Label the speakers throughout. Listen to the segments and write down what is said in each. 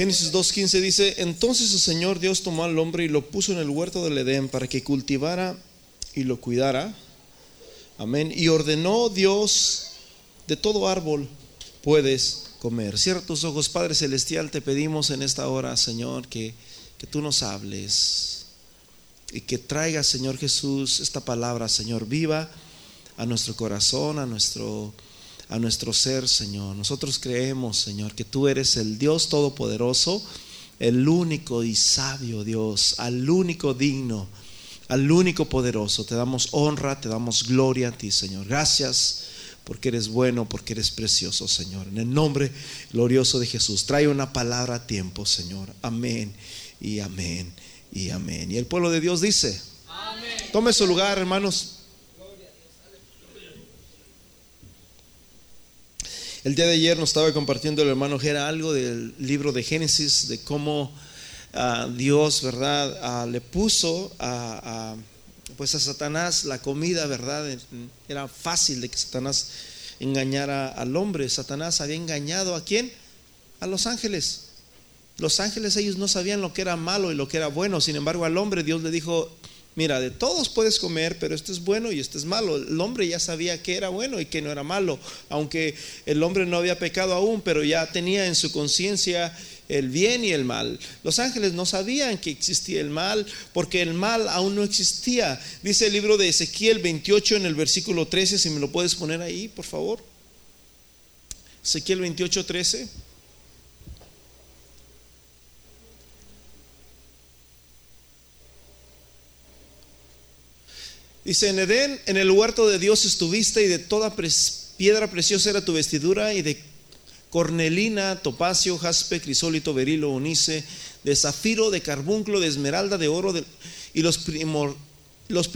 Speaker 1: Génesis 2.15 dice, entonces el Señor Dios tomó al hombre y lo puso en el huerto del Edén para que cultivara y lo cuidara. Amén. Y ordenó Dios de todo árbol puedes comer. Cierra tus ojos, Padre Celestial, te pedimos en esta hora, Señor, que, que tú nos hables y que traiga, Señor Jesús, esta palabra, Señor, viva a nuestro corazón, a nuestro, a nuestro ser, Señor. Nosotros creemos, Señor, que tú eres el Dios Todopoderoso, el único y sabio Dios, al único digno, al único poderoso. Te damos honra, te damos gloria a ti, Señor. Gracias porque eres bueno, porque eres precioso, Señor. En el nombre glorioso de Jesús, trae una palabra a tiempo, Señor. Amén y amén y amén. Y el pueblo de Dios dice, tome su lugar, hermanos. El día de ayer nos estaba compartiendo el hermano Gera algo del libro de Génesis, de cómo ah, Dios, ¿verdad?, ah, le puso a pues a Satanás la comida, ¿verdad? Era fácil de que Satanás engañara al hombre. Satanás había engañado a quién? A los ángeles. Los ángeles ellos no sabían lo que era malo y lo que era bueno. Sin embargo, al hombre Dios le dijo, mira, de todos puedes comer, pero este es bueno y este es malo. El hombre ya sabía que era bueno y que no era malo, aunque el hombre no había pecado aún, pero ya tenía en su conciencia el bien y el mal. Los ángeles no sabían que existía el mal porque el mal aún no existía. Dice el libro de Ezequiel 28 en el versículo 13, si me lo puedes poner ahí, por favor. Ezequiel 28, 13. Dice, en Edén, en el huerto de Dios estuviste y de toda piedra preciosa era tu vestidura y de cornelina, topacio, jaspe, crisólito, berilo, onice, de zafiro, de carbunclo, de esmeralda, de oro, y los, primor, los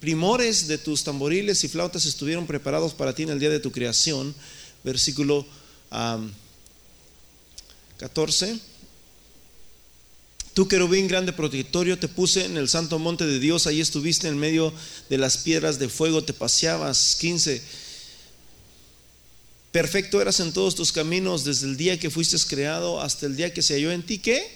Speaker 1: primores de tus tamboriles y flautas estuvieron preparados para ti en el día de tu creación. Versículo 14. Tú, querubín grande protectorio, te puse en el santo monte de Dios, ahí estuviste en medio de las piedras de fuego, te paseabas. 15 Perfecto eras en todos tus caminos desde el día que fuiste creado hasta el día que se halló en ti, ¿qué?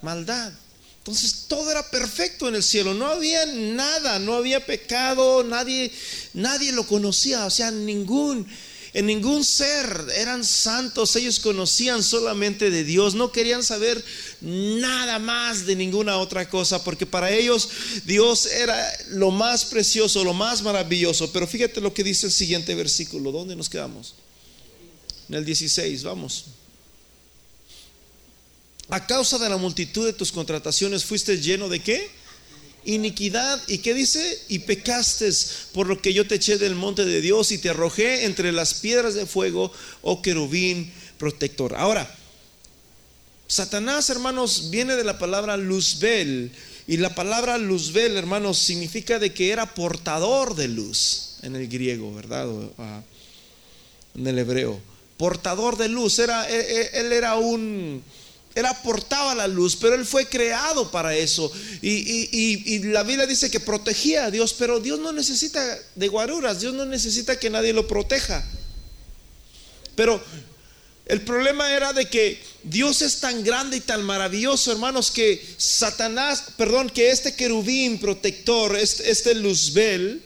Speaker 1: Maldad. Entonces todo era perfecto en el cielo, no había nada, no había pecado, nadie, nadie lo conocía, o sea, ningún, en ningún ser eran santos, ellos conocían solamente de Dios, no querían saber nada más de ninguna otra cosa, porque para ellos Dios era lo más precioso, lo más maravilloso. Pero fíjate lo que dice el siguiente versículo, ¿dónde nos quedamos? en el 16, vamos. A causa de la multitud de tus contrataciones fuiste lleno de qué? Iniquidad. ¿Y qué dice? Y pecaste, por lo que yo te eché del monte de Dios y te arrojé entre las piedras de fuego, oh querubín protector. Ahora, Satanás, hermanos, viene de la palabra luzbel. Y la palabra luzbel, hermanos, significa de que era portador de luz en el griego, ¿verdad? Ah, en el hebreo portador de luz, era, e, e, él, era un, él aportaba la luz, pero él fue creado para eso. Y, la Biblia dice que protegía a Dios, pero Dios no necesita de guaruras, Dios no necesita que nadie lo proteja. Pero el problema era de que Dios es tan grande y tan maravilloso, hermanos, que Satanás, perdón, que este querubín protector, este, este Luzbel,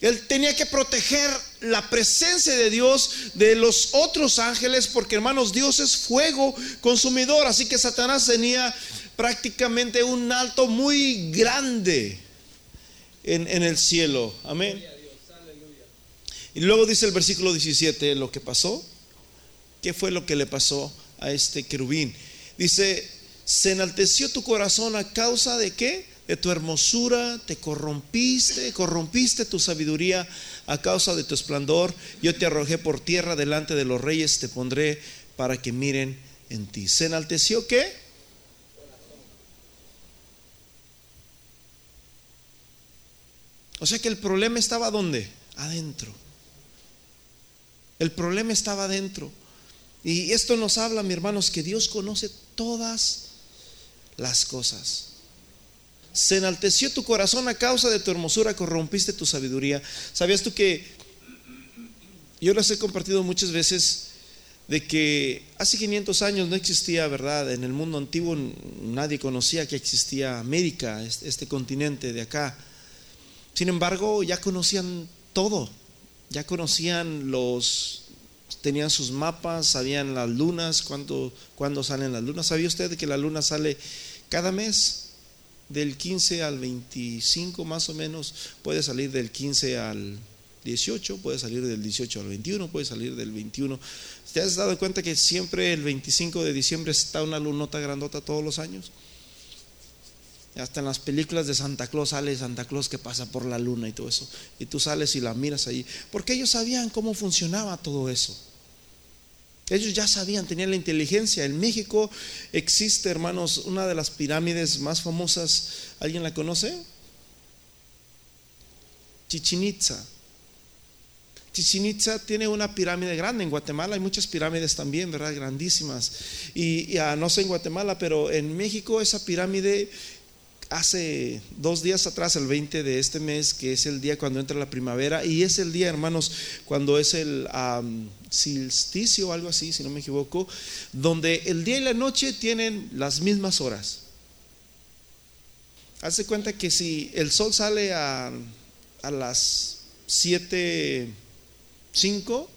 Speaker 1: él tenía que proteger la presencia de Dios de los otros ángeles, porque hermanos, Dios es fuego consumidor, así que Satanás tenía prácticamente un alto muy grande en, el cielo. Amén. Y luego dice el versículo 17 lo que pasó. ¿Qué fue lo que le pasó a este querubín? Dice, se enalteció tu corazón a causa de qué? Tu hermosura, te corrompiste, corrompiste tu sabiduría a causa de tu esplendor. Yo te arrojé por tierra delante de los reyes, te pondré para que miren en ti. ¿Se enalteció qué? O sea que el problema estaba ¿dónde? Adentro. El problema estaba adentro. Y esto nos habla, mi hermanos, que Dios conoce todas las cosas. Se enalteció tu corazón a causa de tu hermosura, corrompiste tu sabiduría. ¿Sabías tú que yo les he compartido muchas veces de que hace 500 años no existía, ¿verdad? En el mundo antiguo nadie conocía que existía América, este continente de acá. Sin embargo, ya conocían todo, ya conocían los, tenían sus mapas, sabían las lunas, cuándo, cuándo salen las lunas. ¿Sabía usted que la luna sale cada mes? Del 15 al 25 más o menos, puede salir del 15 al 18, puede salir del 18 al 21, puede salir del 21. ¿Te has dado cuenta que siempre el 25 de diciembre está una lunota grandota todos los años? Hasta en las películas de Santa Claus sale Santa Claus que pasa por la luna y todo eso. Y tú sales y la miras ahí. Porque ellos sabían cómo funcionaba todo eso. Ellos ya sabían, tenían la inteligencia. En México existe, hermanos, una de las pirámides más famosas. ¿Alguien la conoce? Chichen Itza. Chichen Itza tiene una pirámide grande. En Guatemala hay muchas pirámides también, ¿verdad? Grandísimas. Y, ah, no sé en Guatemala, pero en México esa pirámide hace dos días atrás, el 20 de este mes, que es el día cuando entra la primavera, y es el día, hermanos, cuando es el silsticio o algo así, si no me equivoco, donde el día y la noche tienen las mismas horas. Hace cuenta que si el sol sale a, a las 7 5,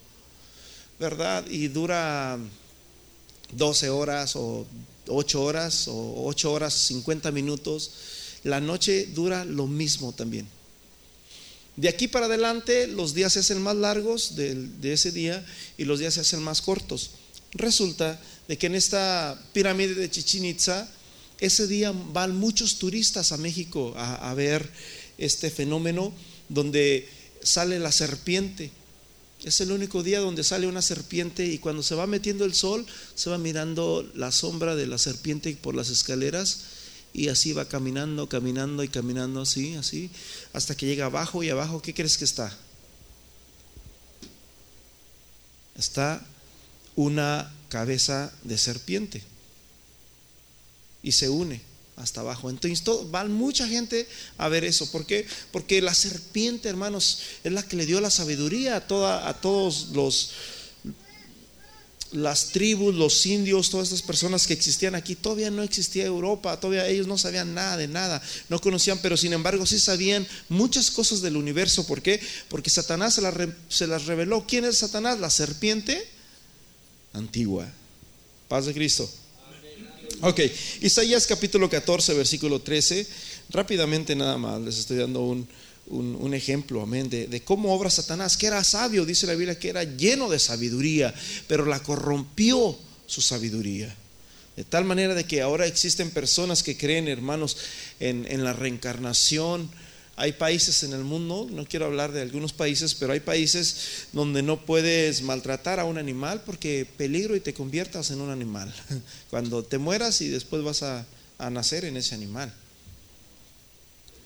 Speaker 1: ¿verdad? Y dura 12 horas o 8 horas o 8 horas 50 minutos. La noche dura lo mismo también. De aquí para adelante los días se hacen más largos de, de ese día y los días se hacen más cortos. Resulta de que en esta pirámide de Chichen Itza, ese día van muchos turistas a México a, a ver este fenómeno donde sale la serpiente es el único día donde sale una serpiente y cuando se va metiendo el sol, se va mirando la sombra de la serpiente por las escaleras y así va caminando, caminando y caminando así, así, hasta que llega abajo y abajo, ¿qué crees que está? Está una cabeza de serpiente y se une hasta abajo. Entonces van mucha gente a ver eso. ¿Por qué? Porque la serpiente, hermanos, es la que le dio la sabiduría a, toda, a todos los las tribus, los indios, todas estas personas que existían aquí, todavía no existía Europa, todavía ellos no sabían nada de nada, no conocían, pero sin embargo sí sabían muchas cosas del universo. ¿Por qué? Porque Satanás se las, se las reveló. ¿Quién es Satanás? La serpiente antigua. Paz de Cristo. Ok, Isaías capítulo 14, versículo 13. Rápidamente nada más, les estoy dando un, un, ejemplo, amén, de, de, cómo obra Satanás, que era sabio, dice la Biblia, que era lleno de sabiduría, pero la corrompió su sabiduría. De tal manera de que ahora existen personas que creen, hermanos, en, en la reencarnación, hay países en el mundo, no quiero hablar de algunos países, pero hay países donde no puedes maltratar a un animal porque peligro y te conviertas en un animal. Cuando te mueras y después vas a, nacer en ese animal.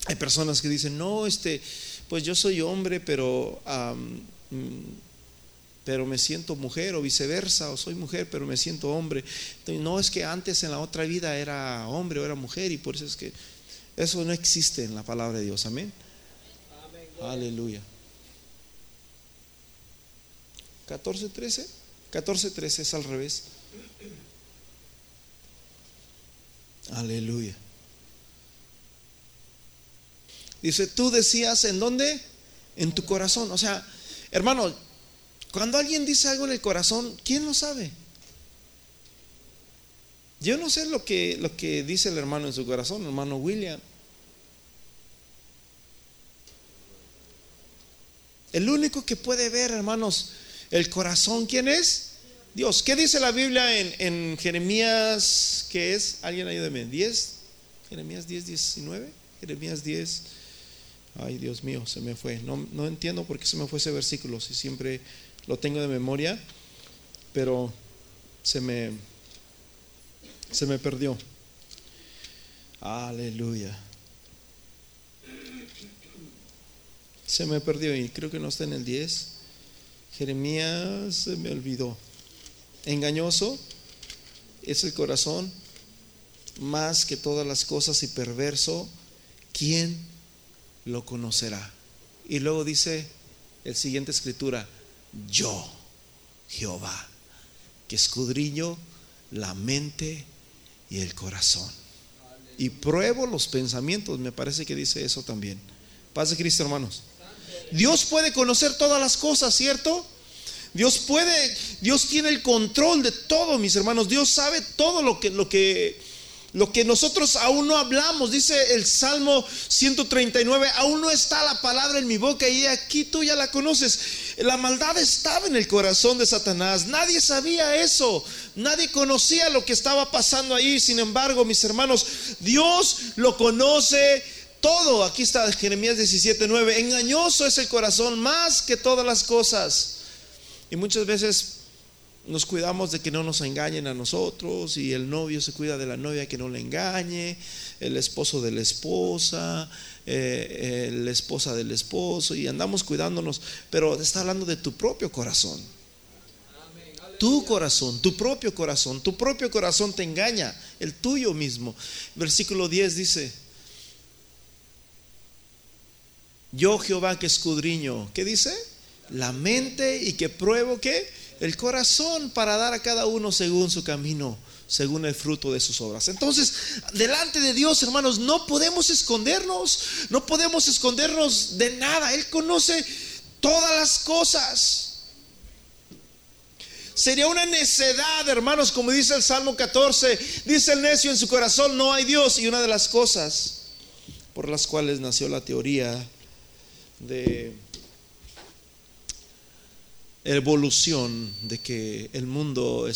Speaker 1: Hay personas que dicen, no, este, pues yo soy hombre, pero, mm, pero me siento mujer, o viceversa, o soy mujer, pero me siento hombre. no es que antes en la otra vida era hombre o era mujer, y por eso es que eso no existe en la palabra de Dios. Amén. Aleluya. 14.13. 14.13 es al revés. Aleluya. Dice, tú decías, ¿en dónde? En tu corazón. O sea, hermano, cuando alguien dice algo en el corazón, ¿quién lo sabe? Yo no sé lo que, lo que dice el hermano en su corazón, hermano William. El único que puede ver, hermanos, el corazón, ¿quién es? Dios. ¿Qué dice la Biblia en, Jeremías? ¿Qué es? Alguien ayúdeme. ¿10? Jeremías 10, 19. Jeremías 10. Ay, Dios mío, se me fue. No, no entiendo por qué se me fue ese versículo, si siempre lo tengo de memoria, pero se me, se me perdió. Aleluya. Se me perdió y creo que no está en el 10. Jeremías se me olvidó. Engañoso es el corazón más que todas las cosas y perverso. ¿Quién lo conocerá? Y luego dice el siguiente escritura, yo, Jehová que escudriño la mente y el corazón. Y pruebo los pensamientos, me parece que dice eso también. Paz de Cristo, hermanos. Dios puede conocer todas las cosas, ¿cierto? Dios puede, Dios tiene el control de todo, mis hermanos. Dios sabe todo lo que, lo que lo que nosotros aún no hablamos, dice el Salmo 139, aún no está la palabra en mi boca y aquí tú ya la conoces. La maldad estaba en el corazón de Satanás. Nadie sabía eso. Nadie conocía lo que estaba pasando ahí. Sin embargo, mis hermanos, Dios lo conoce todo. Aquí está Jeremías 17:9. Engañoso es el corazón más que todas las cosas. Y muchas veces nos cuidamos de que no nos engañen a nosotros y el novio se cuida de la novia que no le engañe, el esposo de la esposa, eh, la esposa del esposo y andamos cuidándonos, pero está hablando de tu propio corazón. Tu corazón, tu propio corazón, tu propio corazón te engaña, el tuyo mismo. Versículo 10 dice, yo Jehová que escudriño, ¿qué dice? La mente y que pruebo que el corazón para dar a cada uno según su camino, según el fruto de sus obras. Entonces, delante de Dios, hermanos, no podemos escondernos, no podemos escondernos de nada. Él conoce todas las cosas. Sería una necedad, hermanos, como dice el Salmo 14, dice el necio en su corazón, no hay Dios. Y una de las cosas por las cuales nació la teoría de evolución de que el mundo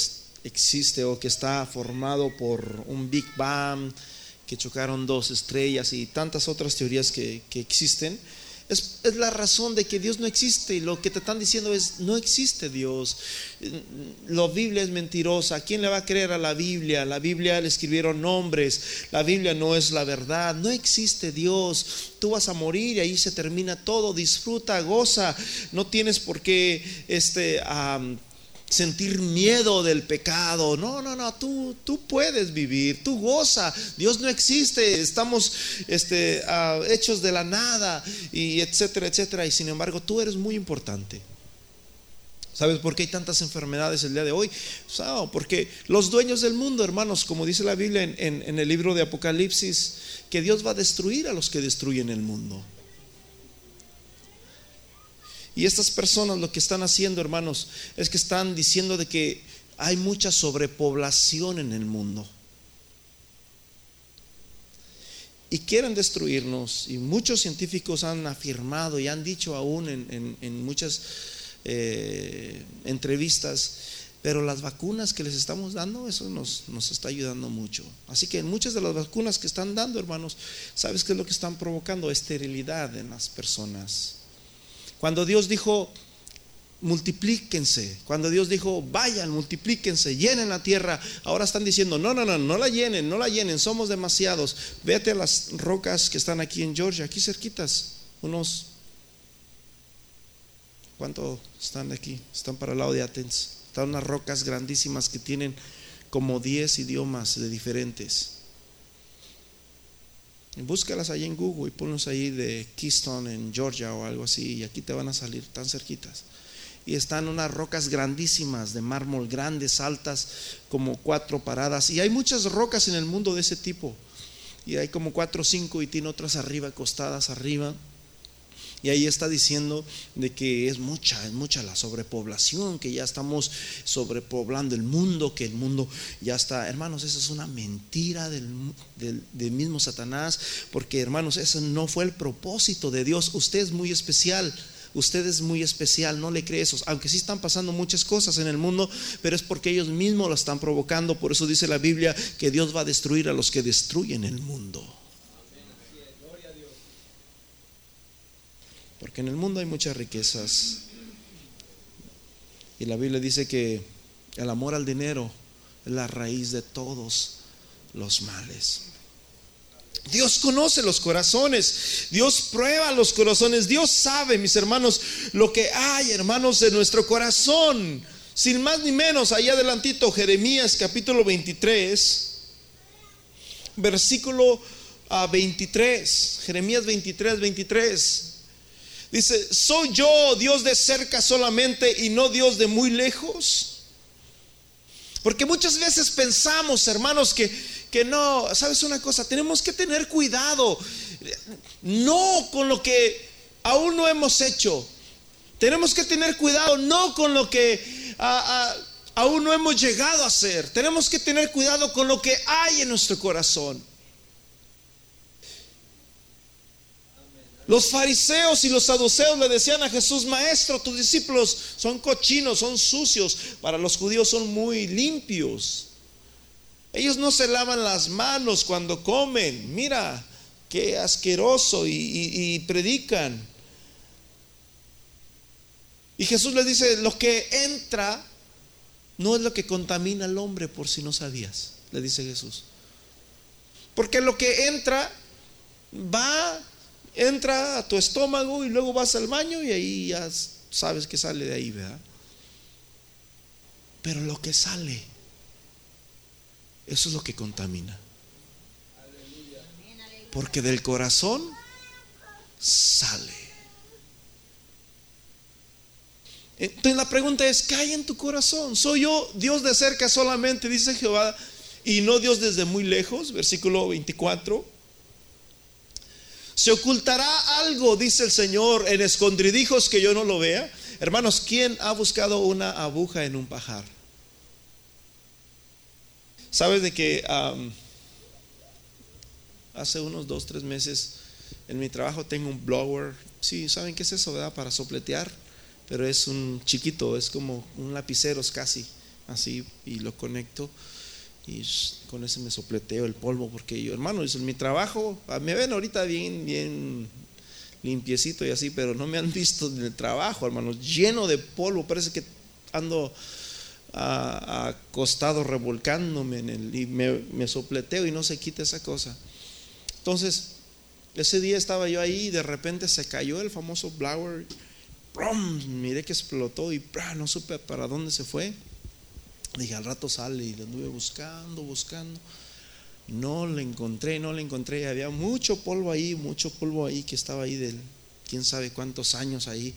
Speaker 1: existe o que está formado por un Big Bang, que chocaron dos estrellas y tantas otras teorías que, que existen, es, la razón de que Dios no existe. Lo que te están diciendo es, no existe Dios. La Biblia es mentirosa. ¿Quién le va a creer a la Biblia? La Biblia le escribieron nombres. La Biblia no es la verdad. No existe Dios. Tú vas a morir y ahí se termina todo. Disfruta, goza. No tienes por qué este, sentir miedo del pecado. No, no, no, tú, tú puedes vivir, tú goza. Dios no existe, estamos este, ah, hechos de la nada y etcétera, etcétera. Y sin embargo, tú eres muy importante. ¿Sabes por qué hay tantas enfermedades el día de hoy? Porque los dueños del mundo, hermanos, como dice la Biblia en, en el libro de Apocalipsis, que Dios va a destruir a los que destruyen el mundo. Y estas personas lo que están haciendo, hermanos, es que están diciendo de que hay mucha sobrepoblación en el mundo. Y quieren destruirnos. Y muchos científicos han afirmado y han dicho aún en, muchas eh, entrevistas, pero las vacunas que les estamos dando, eso nos, nos está ayudando mucho. Así que en muchas de las vacunas que están dando, hermanos, ¿sabes qué es lo que están provocando? Esterilidad en las personas. Cuando Dios dijo, multiplíquense, cuando Dios dijo, vayan, multiplíquense, llenen la tierra, ahora están diciendo, no, no, no, no la llenen, no la llenen, somos demasiados. Vete a las rocas que están aquí en Georgia, aquí cerquitas, unos... ¿Cuánto están aquí? Están para el lado de Athens. Están unas rocas grandísimas que tienen como 10 idiomas de diferentes. Búscalas ahí en Google y ponlos ahí de Keystone en Georgia o algo así y aquí te van a salir tan cerquitas. Y están unas rocas grandísimas de mármol, grandes, altas, como cuatro paradas. Y hay muchas rocas en el mundo de ese tipo. Y hay como cuatro o cinco y tiene otras arriba, acostadas arriba. Y ahí está diciendo de que es mucha, es mucha la sobrepoblación, que ya estamos sobrepoblando el mundo, que el mundo ya está. Hermanos, esa es una mentira del, mismo Satanás, porque hermanos, ese no fue el propósito de Dios. Usted es muy especial. Usted es muy especial, no le cree eso. Aunque sí están pasando muchas cosas en el mundo, pero es porque ellos mismos lo están provocando. Por eso dice la Biblia que Dios va a destruir a los que destruyen el mundo. Porque en el mundo hay muchas riquezas. Y la Biblia dice que el amor al dinero es la raíz de todos los males. Dios conoce los corazones, Dios prueba los corazones, Dios sabe, mis hermanos, lo que hay, hermanos, en nuestro corazón. Sin más ni menos, ahí adelantito, Jeremías capítulo 23, versículo 23, ah, Jeremías 23, 23. Dice, ¿soy yo Dios de cerca solamente y no Dios de muy lejos? Porque muchas veces pensamos, hermanos, que, que no, ¿sabes una cosa? Tenemos que tener cuidado, no con lo que aún no hemos hecho. Tenemos que tener cuidado, no con lo que aún no hemos llegado a hacer. Tenemos que tener cuidado con lo que hay en nuestro corazón. Los fariseos y los saduceos le decían a Jesús, maestro, tus discípulos son cochinos, son sucios. Para los judíos son muy limpios. Ellos no se lavan las manos cuando comen. Mira, qué asqueroso. Y, predican. Y Jesús le dice, lo que entra no es lo que contamina al hombre, por si no sabías, le dice Jesús. Porque lo que entra va entra a tu estómago y luego vas al baño y ahí ya sabes que sale de ahí, ¿verdad? Pero lo que sale, eso es lo que contamina. Porque del corazón sale. Entonces la pregunta es, ¿qué hay en tu corazón? ¿Soy yo Dios de cerca solamente, dice Jehová, y no Dios desde muy lejos? Versículo 24. ¿Se ocultará algo, dice el Señor, en escondridijos que yo no lo vea? Hermanos, ¿quién ha buscado una aguja en un pajar? ¿Sabes de que hace unos dos, tres meses en mi trabajo tengo un blower? Sí, ¿saben qué es eso, verdad? Para sopletear, pero es un chiquito, es como un lapicero casi, así, y lo conecto y con ese me sopleteo el polvo, porque yo, hermano, en mi trabajo, ah, me ven ahorita bien, bien limpiecito y así, pero no me han visto en el trabajo, hermano, lleno de polvo, parece que ando acostado revolcándome en el, y me, sopleteo y no se quita esa cosa. Entonces, ese día estaba yo ahí y de repente se cayó el famoso blower, miré que explotó y no supe para dónde se fue. Dije, al rato sale y le anduve buscando, buscando. No le encontré, no le encontré. Había mucho polvo ahí, mucho polvo ahí que estaba ahí del quién sabe cuántos años ahí.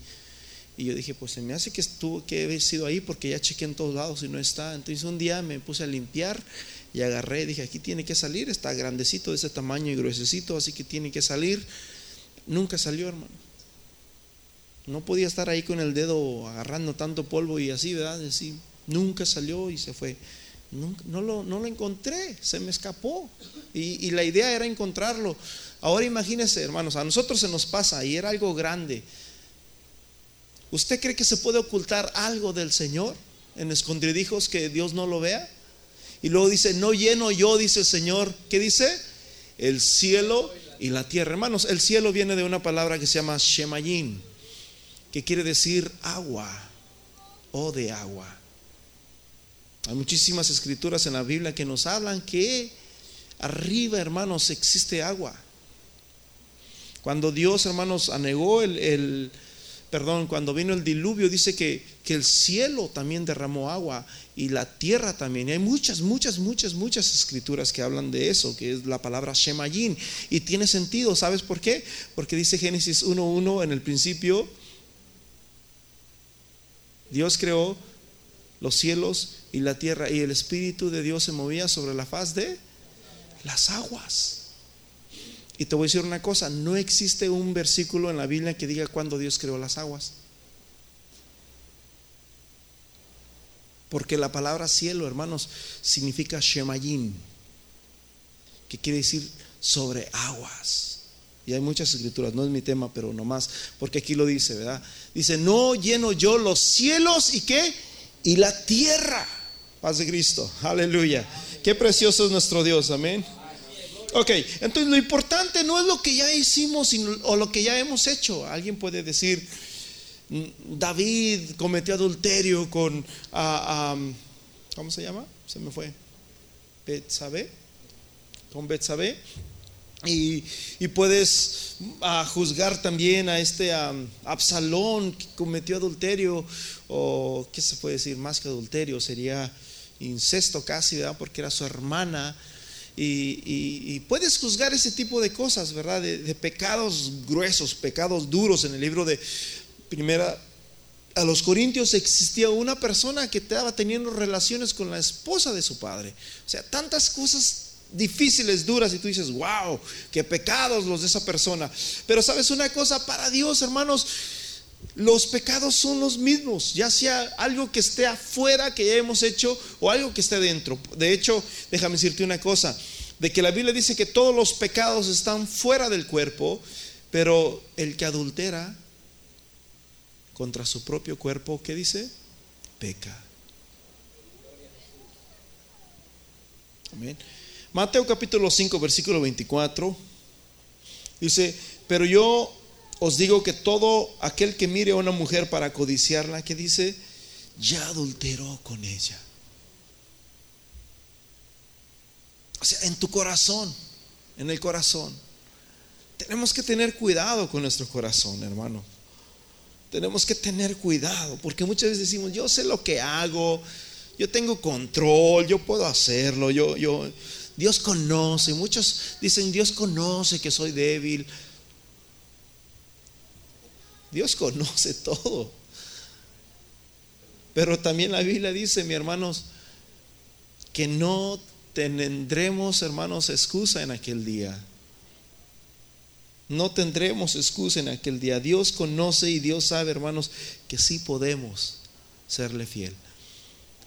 Speaker 1: Y yo dije, pues se me hace que estuvo que haber sido ahí porque ya chequé en todos lados y no está. Entonces un día me puse a limpiar y agarré, dije, aquí tiene que salir, está grandecito de ese tamaño y gruesecito, así que tiene que salir. Nunca salió, hermano. No podía estar ahí con el dedo agarrando tanto polvo y así, ¿verdad? Así, Nunca salió y se fue. no, lo, encontré, se me escapó. Y, la idea era encontrarlo. Ahora imagínense, hermanos, a nosotros se nos pasa y era algo grande. ¿Usted cree que se puede ocultar algo del Señor en escondidijos que Dios no lo vea? Y luego dice, no lleno yo, dice el Señor. ¿Qué dice? El cielo y la tierra. Hermanos, el cielo viene de una palabra que se llama Shemayin, que quiere decir agua o de agua. Hay muchísimas escrituras en la Biblia que nos hablan que arriba, hermanos, existe agua. Cuando Dios, hermanos, anegó el, perdón, cuando vino el diluvio, dice que, que, el cielo también derramó agua y la tierra también. Y hay muchas, muchas, muchas, muchas escrituras que hablan de eso, que es la palabra Shemayin. Y tiene sentido, ¿sabes por qué? Porque dice Génesis 1.1 en el principio, Dios creó los cielos y la tierra y el Espíritu de Dios se movía sobre la faz de las aguas. Y te voy a decir una cosa, no existe un versículo en la Biblia que diga cuándo Dios creó las aguas. Porque la palabra cielo, hermanos, significa Shemayim, que quiere decir sobre aguas. Y hay muchas escrituras, no es mi tema, pero nomás, porque aquí lo dice, ¿verdad? Dice, no lleno yo los cielos y qué? Y la tierra Paz de Cristo. Aleluya. Qué precioso es nuestro Dios. Amén. Ok, entonces lo importante no es lo que ya hicimos o lo que ya hemos hecho. Alguien puede decir, mm, David cometió adulterio con, ah, ¿cómo se llama? Se me fue. Betsabe. Con Betsabe. Y, puedes ah, juzgar también a este Absalón que cometió adulterio, o qué se puede decir más que adulterio, sería incesto casi, ¿verdad? Porque era su hermana. Y, puedes juzgar ese tipo de cosas, ¿verdad? De, pecados gruesos, pecados duros en el libro de Primera a los corintios existía una persona que estaba teniendo relaciones con la esposa de su padre. O sea, tantas cosas difíciles, duras, y tú dices, wow, qué pecados los de esa persona. Pero sabes una cosa, para Dios, hermanos, los pecados son los mismos, ya sea algo que esté afuera que ya hemos hecho o algo que esté dentro. De hecho, déjame decirte una cosa, de que la Biblia dice que todos los pecados están fuera del cuerpo, pero el que adultera contra su propio cuerpo, ¿qué dice? Peca. Amén. Mateo capítulo 5, versículo 24. Dice, pero yo os digo que todo aquel que mire a una mujer para codiciarla, que dice, ya adulteró con ella. O sea, en tu corazón, en el corazón. Tenemos que tener cuidado con nuestro corazón, hermano. Tenemos que tener cuidado, porque muchas veces decimos, yo sé lo que hago, yo tengo control, yo puedo hacerlo, yo, yo, Dios conoce. Muchos dicen, Dios conoce que soy débil. Dios conoce todo. Pero también la Biblia dice, mi hermanos, que no tendremos, hermanos, excusa en aquel día. No tendremos excusa en aquel día. Dios conoce y Dios sabe, hermanos, que sí podemos serle fiel.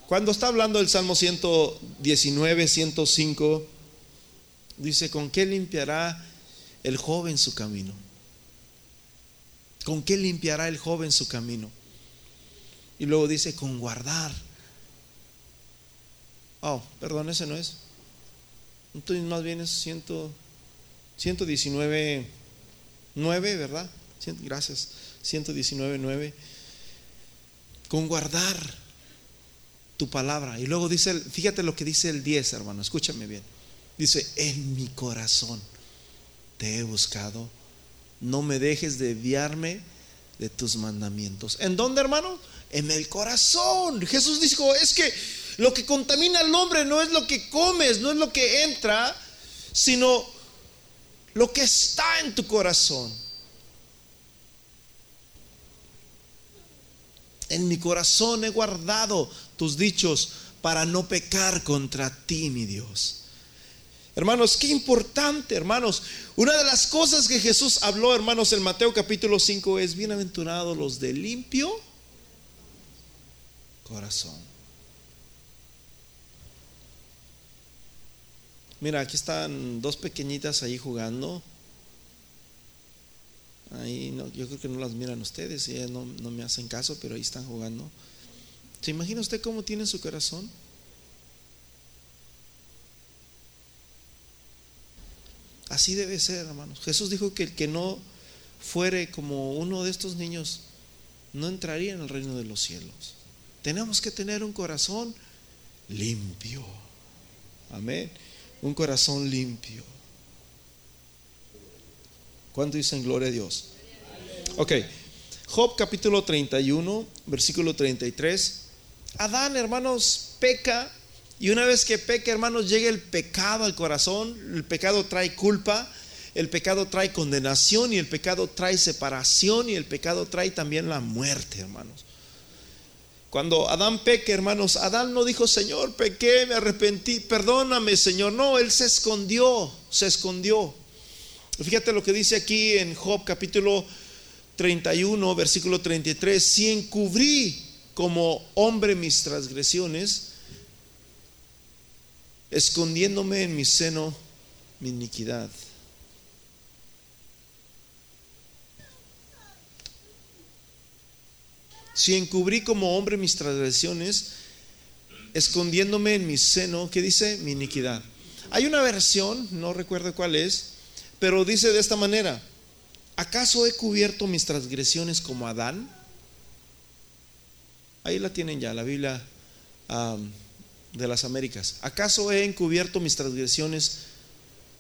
Speaker 1: Cuando está hablando el Salmo 119, 105, dice, ¿con qué limpiará el joven su camino? ¿Con qué limpiará el joven su camino? Y luego dice, con guardar. Oh, perdón, ese no es. Entonces más bien es 119, 9, ¿verdad? Gracias. 119, 9. Con guardar tu palabra. Y luego dice, fíjate lo que dice el 10, hermano, escúchame bien. Dice, en mi corazón te he buscado no me dejes desviarme de tus mandamientos. ¿En dónde, hermano? En el corazón. Jesús dijo, es que lo que contamina al hombre no es lo que comes, no es lo que entra, sino lo que está en tu corazón. En mi corazón he guardado tus dichos para no pecar contra ti, mi Dios. Hermanos, qué importante, hermanos. Una de las cosas que Jesús habló, hermanos, en Mateo capítulo 5 es, bienaventurados los de limpio corazón. Mira, aquí están dos pequeñitas ahí jugando. Ahí no, yo creo que no las miran ustedes, y no, no me hacen caso, pero ahí están jugando. ¿Se imagina usted cómo tiene su corazón? Así debe ser, hermanos. Jesús dijo que el que no fuere como uno de estos niños no entraría en el reino de los cielos. Tenemos que tener un corazón limpio. Amén. Un corazón limpio. ¿Cuánto dicen gloria a Dios? Ok. Job capítulo 31, versículo 33. Adán, hermanos, peca y una vez que peca, hermanos, llega el pecado al corazón, el pecado trae culpa, el pecado trae condenación y el pecado trae separación y el pecado trae también la muerte, hermanos. Cuando Adán peca, hermanos, Adán no dijo, Señor, pequé, me arrepentí, perdóname, Señor. No, él se escondió, se escondió. Fíjate lo que dice aquí en Job capítulo 31, versículo 33, si encubrí como hombre mis transgresiones, escondiéndome en mi seno mi iniquidad. Si encubrí como hombre mis transgresiones, escondiéndome en mi seno, ¿qué dice? Mi iniquidad. Hay una versión, no recuerdo cuál es, pero dice de esta manera, ¿acaso he cubierto mis transgresiones como Adán? Ahí la tienen ya, la Biblia de las Américas. ¿Acaso he encubierto mis transgresiones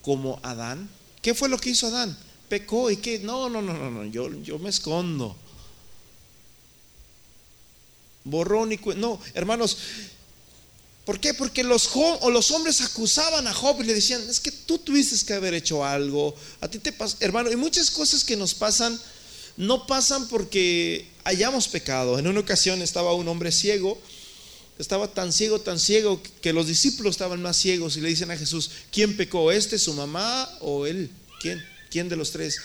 Speaker 1: como Adán? ¿Qué fue lo que hizo Adán? Pecó y qué? No, no, no, no, yo, yo me escondo. Borrón y no, hermanos, ¿por qué? Porque los, o los hombres acusaban a Job y le decían, es que tú tuviste que haber hecho algo, a ti te pasa, hermano, y muchas cosas que nos pasan no pasan porque hayamos pecado. En una ocasión estaba un hombre ciego, estaba tan ciego, tan ciego, que los discípulos estaban más ciegos y le dicen a Jesús, ¿quién pecó? ¿Este, su mamá o él? ¿Quién? ¿Quién de los tres?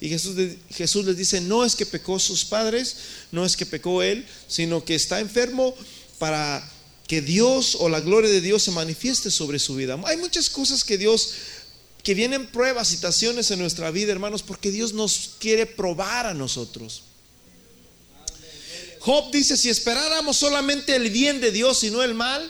Speaker 1: Y Jesús, Jesús les dice, no es que pecó sus padres, no es que pecó él, sino que está enfermo para que Dios o la gloria de Dios se manifieste sobre su vida. Hay muchas cosas que Dios, que vienen pruebas, situaciones en nuestra vida, hermanos, porque Dios nos quiere probar a nosotros. Job dice, si esperáramos solamente el bien de Dios y no el mal,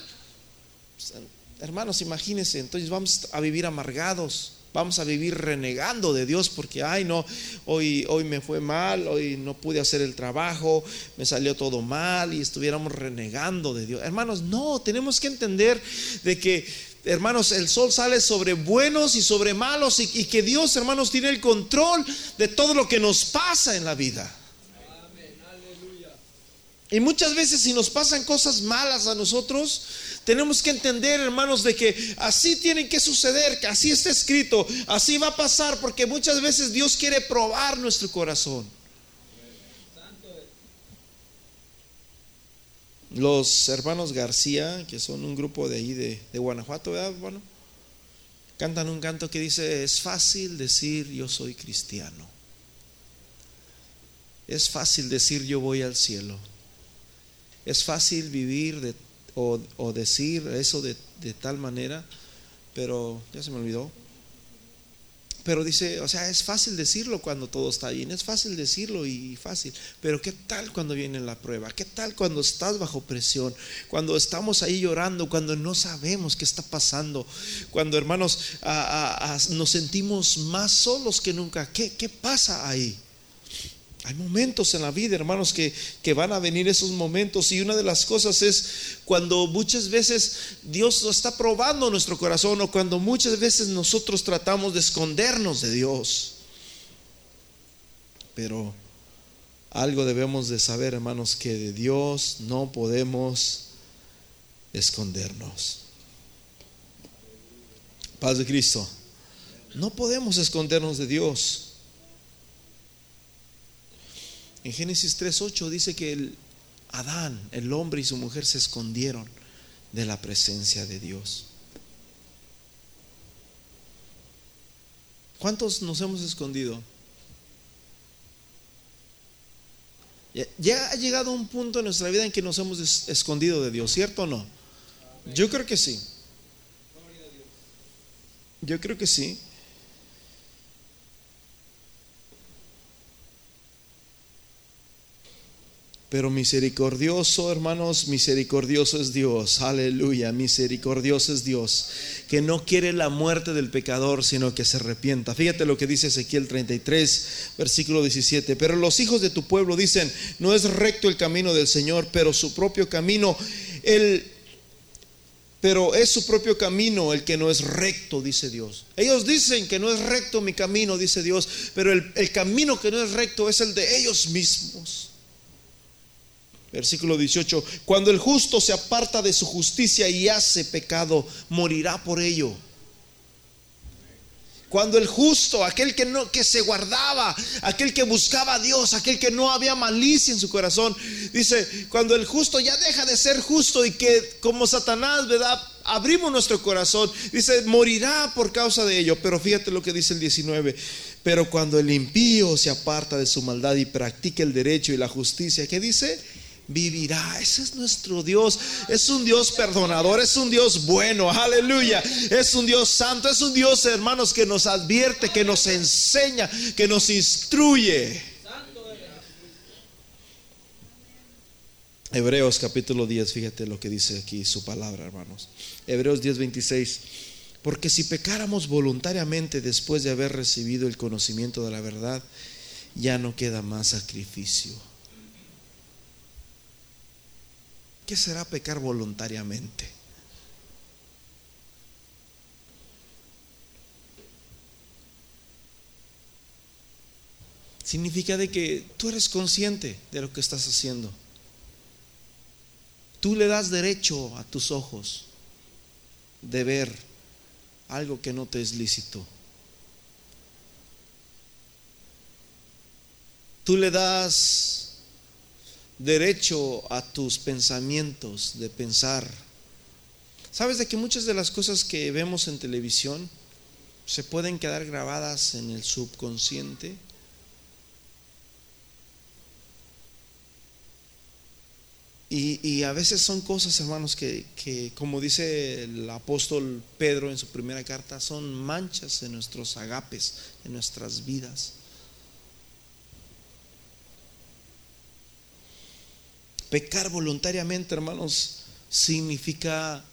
Speaker 1: pues, hermanos, imagínense, entonces vamos a vivir amargados vamos a vivir renegando de Dios porque, ay, no, hoy, hoy me fue mal, hoy no pude hacer el trabajo, me salió todo mal y estuviéramos renegando de Dios. Hermanos, no, tenemos que entender de que hermanos, el sol sale sobre buenos y sobre malos y, y, que Dios, hermanos, tiene el control de todo lo que nos pasa en la vida. Y muchas veces si nos pasan cosas malas a nosotros, tenemos que entender, hermanos, de que así tiene que suceder, que así está escrito, así va a pasar, porque muchas veces Dios quiere probar nuestro corazón. Los hermanos García, que son un grupo de ahí de, Guanajuato, ¿verdad? Bueno, cantan un canto que dice, es fácil decir yo soy cristiano. Es fácil decir yo voy al cielo es fácil vivir o, decir eso de, tal manera, pero ya se me olvidó. Pero dice, o sea, es fácil decirlo cuando todo está bien, es fácil decirlo y fácil, pero ¿qué tal cuando viene la prueba? ¿Qué tal cuando estás bajo presión? Cuando estamos ahí llorando, cuando no sabemos qué está pasando, cuando hermanos nos sentimos más solos que nunca, ¿qué, qué pasa ahí? Hay momentos en la vida, hermanos, que, van a venir esos momentos y una de las cosas es cuando muchas veces Dios está probando nuestro corazón o cuando muchas veces nosotros tratamos de escondernos de Dios. Pero algo debemos de saber, hermanos, que de Dios no podemos escondernos. Paz de Cristo. No podemos escondernos de Dios. En Génesis 3.8 dice que el Adán, el hombre y su mujer se escondieron de la presencia de Dios. ¿Cuántos nos hemos escondido? Ya ha llegado un punto en nuestra vida en que nos hemos escondido de Dios, ¿cierto o no? Yo creo que sí. Yo creo que sí. Pero misericordioso, hermanos, misericordioso es Dios. Aleluya, misericordioso es Dios. Que no quiere la muerte del pecador, sino que se arrepienta. Fíjate lo que dice Ezequiel 33, versículo 17. Pero los hijos de tu pueblo dicen, no es recto el camino del Señor, pero su propio camino, el, pero es su propio camino el que no es recto, dice Dios. Ellos dicen que no es recto mi camino, dice Dios, pero el, el camino que no es recto es el de ellos mismos. Versículo 18, cuando el justo se aparta de su justicia y hace pecado, morirá por ello. Cuando el justo, aquel que no que se guardaba, aquel que buscaba a Dios, aquel que no había malicia en su corazón, dice, cuando el justo ya deja de ser justo y que como Satanás, ¿verdad? Abrimos nuestro corazón, dice, morirá por causa de ello, pero fíjate lo que dice el 19, pero cuando el impío se aparta de su maldad y practica el derecho y la justicia, ¿qué dice? Vivirá. Ese es nuestro Dios. Es un Dios perdonador, es un Dios bueno. Aleluya. Es un Dios santo, es un Dios, hermanos, que nos advierte, que nos enseña, que nos instruye. Hebreos capítulo 10, fíjate lo que dice aquí su palabra, hermanos. Hebreos 10, 26. Porque si pecáramos voluntariamente después de haber recibido el conocimiento de la verdad, ya no queda más sacrificio ¿Qué será pecar voluntariamente? Significa de que tú eres consciente de lo que estás haciendo. Tú le das derecho a tus ojos de ver algo que no te es lícito. Tú le das derecho a tus pensamientos de pensar. ¿Sabes de que muchas de las cosas que vemos en televisión se pueden quedar grabadas en el subconsciente? Y, a veces son cosas, hermanos, que, que, como dice el apóstol Pedro en su primera carta, son manchas en nuestros agapes, en nuestras vidas. Pecar voluntariamente, hermanos, significa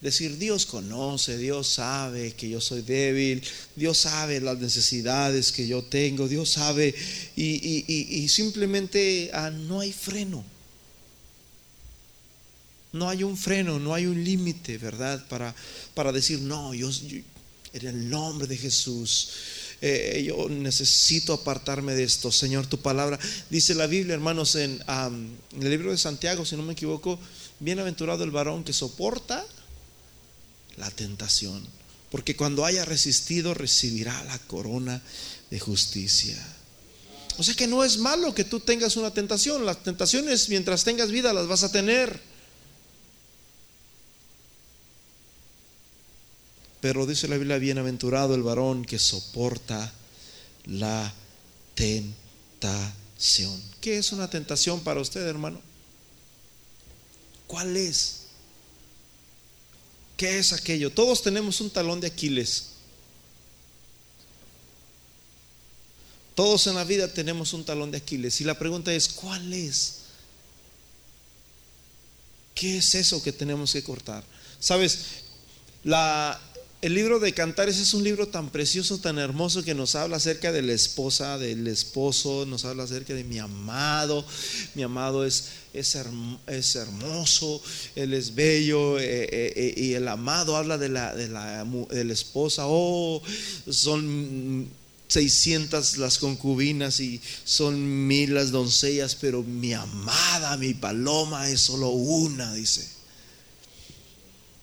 Speaker 1: decir, Dios conoce, Dios sabe que yo soy débil, Dios sabe las necesidades que yo tengo, Dios sabe, y, simplemente ah, no hay freno. No hay un freno, no hay un límite, ¿verdad? Para, para decir, no, yo, en el nombre de Jesús, eh, yo necesito apartarme de esto. Señor, tu palabra, dice la Biblia, hermanos, en, en el libro de Santiago, si no me equivoco, bienaventurado el varón que soporta la tentación, porque cuando haya resistido recibirá la corona de justicia. O sea que no es malo que tú tengas una tentación, las tentaciones mientras tengas vida las vas a tener. Pero dice la Biblia, bienaventurado el varón que soporta la tentación. ¿Qué es una tentación para usted, hermano? ¿Cuál es? ¿Qué es aquello? Todos tenemos un talón de Aquiles. Todos en la vida tenemos un talón de Aquiles. Y la pregunta es, ¿cuál es? ¿Qué es eso que tenemos que cortar? Sabes, la, el libro de Cantares es un libro tan precioso, tan hermoso que nos habla acerca de la esposa, del esposo, nos habla acerca de mi amado. Mi amado es, es, hermoso, él es bello eh, eh, eh, y el amado habla de la, de la, de la esposa. Oh, son 600 las concubinas y son mil las doncellas, pero mi amada, mi paloma es solo una, dice.